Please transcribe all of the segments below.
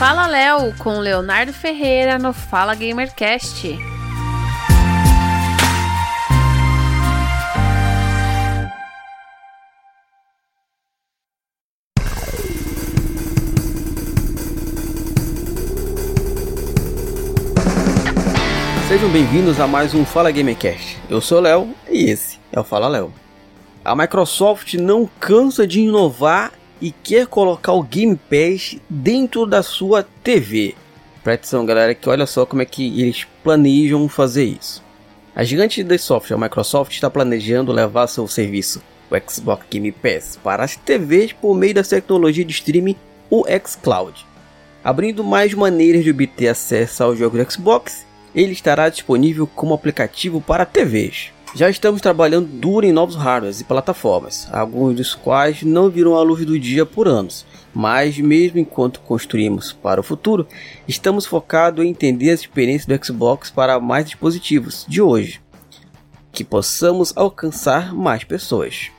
Fala Léo com Leonardo Ferreira no Fala Gamercast. Sejam bem-vindos a mais um Fala Gamercast. Eu sou Léo e esse é o Fala Léo. A Microsoft não cansa de inovar e quer colocar o Game Pass dentro da sua TV. Presta galera, que olha só como é que eles planejam fazer isso. A gigante de software, a Microsoft, está planejando levar seu serviço, o Xbox Game Pass, para as TVs por meio da tecnologia de streaming, o xCloud. Abrindo mais maneiras de obter acesso ao jogo do Xbox ele estará disponível como aplicativo para TVs. Já estamos trabalhando duro em novos hardwares e plataformas, alguns dos quais não viram a luz do dia por anos, mas mesmo enquanto construímos para o futuro, estamos focados em entender a experiência do Xbox para mais dispositivos de hoje, que possamos alcançar mais pessoas.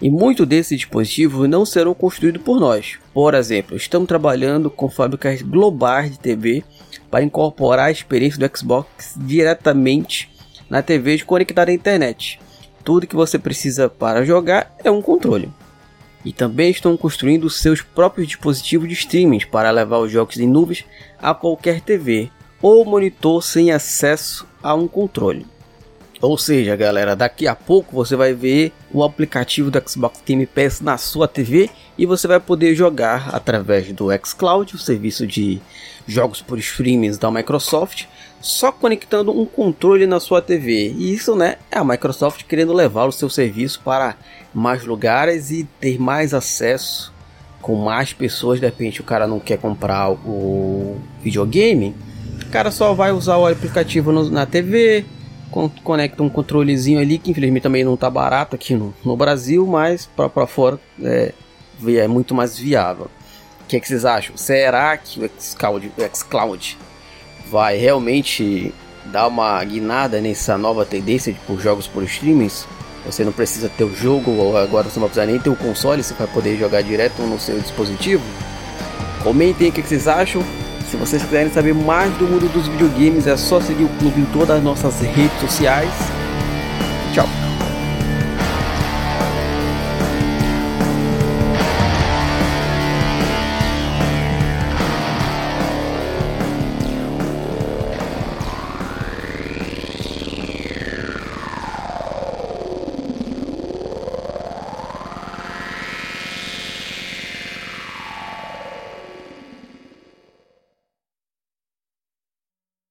E muitos desses dispositivos não serão construídos por nós. Por exemplo, estamos trabalhando com fábricas globais de TV para incorporar a experiência do Xbox diretamente na TV conectada à internet. Tudo que você precisa para jogar é um controle. E também estão construindo seus próprios dispositivos de streaming para levar os jogos em nuvens a qualquer TV ou monitor sem acesso a um controle. Ou seja, galera, daqui a pouco você vai ver o aplicativo do Xbox Game Pass na sua TV e você vai poder jogar através do xCloud, o serviço de jogos por streamings da Microsoft, só conectando um controle na sua TV. E isso, né, é a Microsoft querendo levar o seu serviço para mais lugares e ter mais acesso com mais pessoas. De repente, o cara não quer comprar o videogame, o cara só vai usar o aplicativo no, na TV conecta um controlezinho ali que infelizmente também não está barato aqui no, no Brasil, mas para fora é, é muito mais viável. O que, é que vocês acham? Será que o xCloud, o xCloud vai realmente dar uma guinada nessa nova tendência de por jogos por streamings? Você não precisa ter o jogo, agora você não precisa nem ter o console, você vai poder jogar direto no seu dispositivo? Comentem o que, é que vocês acham. Se vocês quiserem saber mais do mundo dos videogames, é só seguir o clube em todas as nossas redes sociais. Tchau!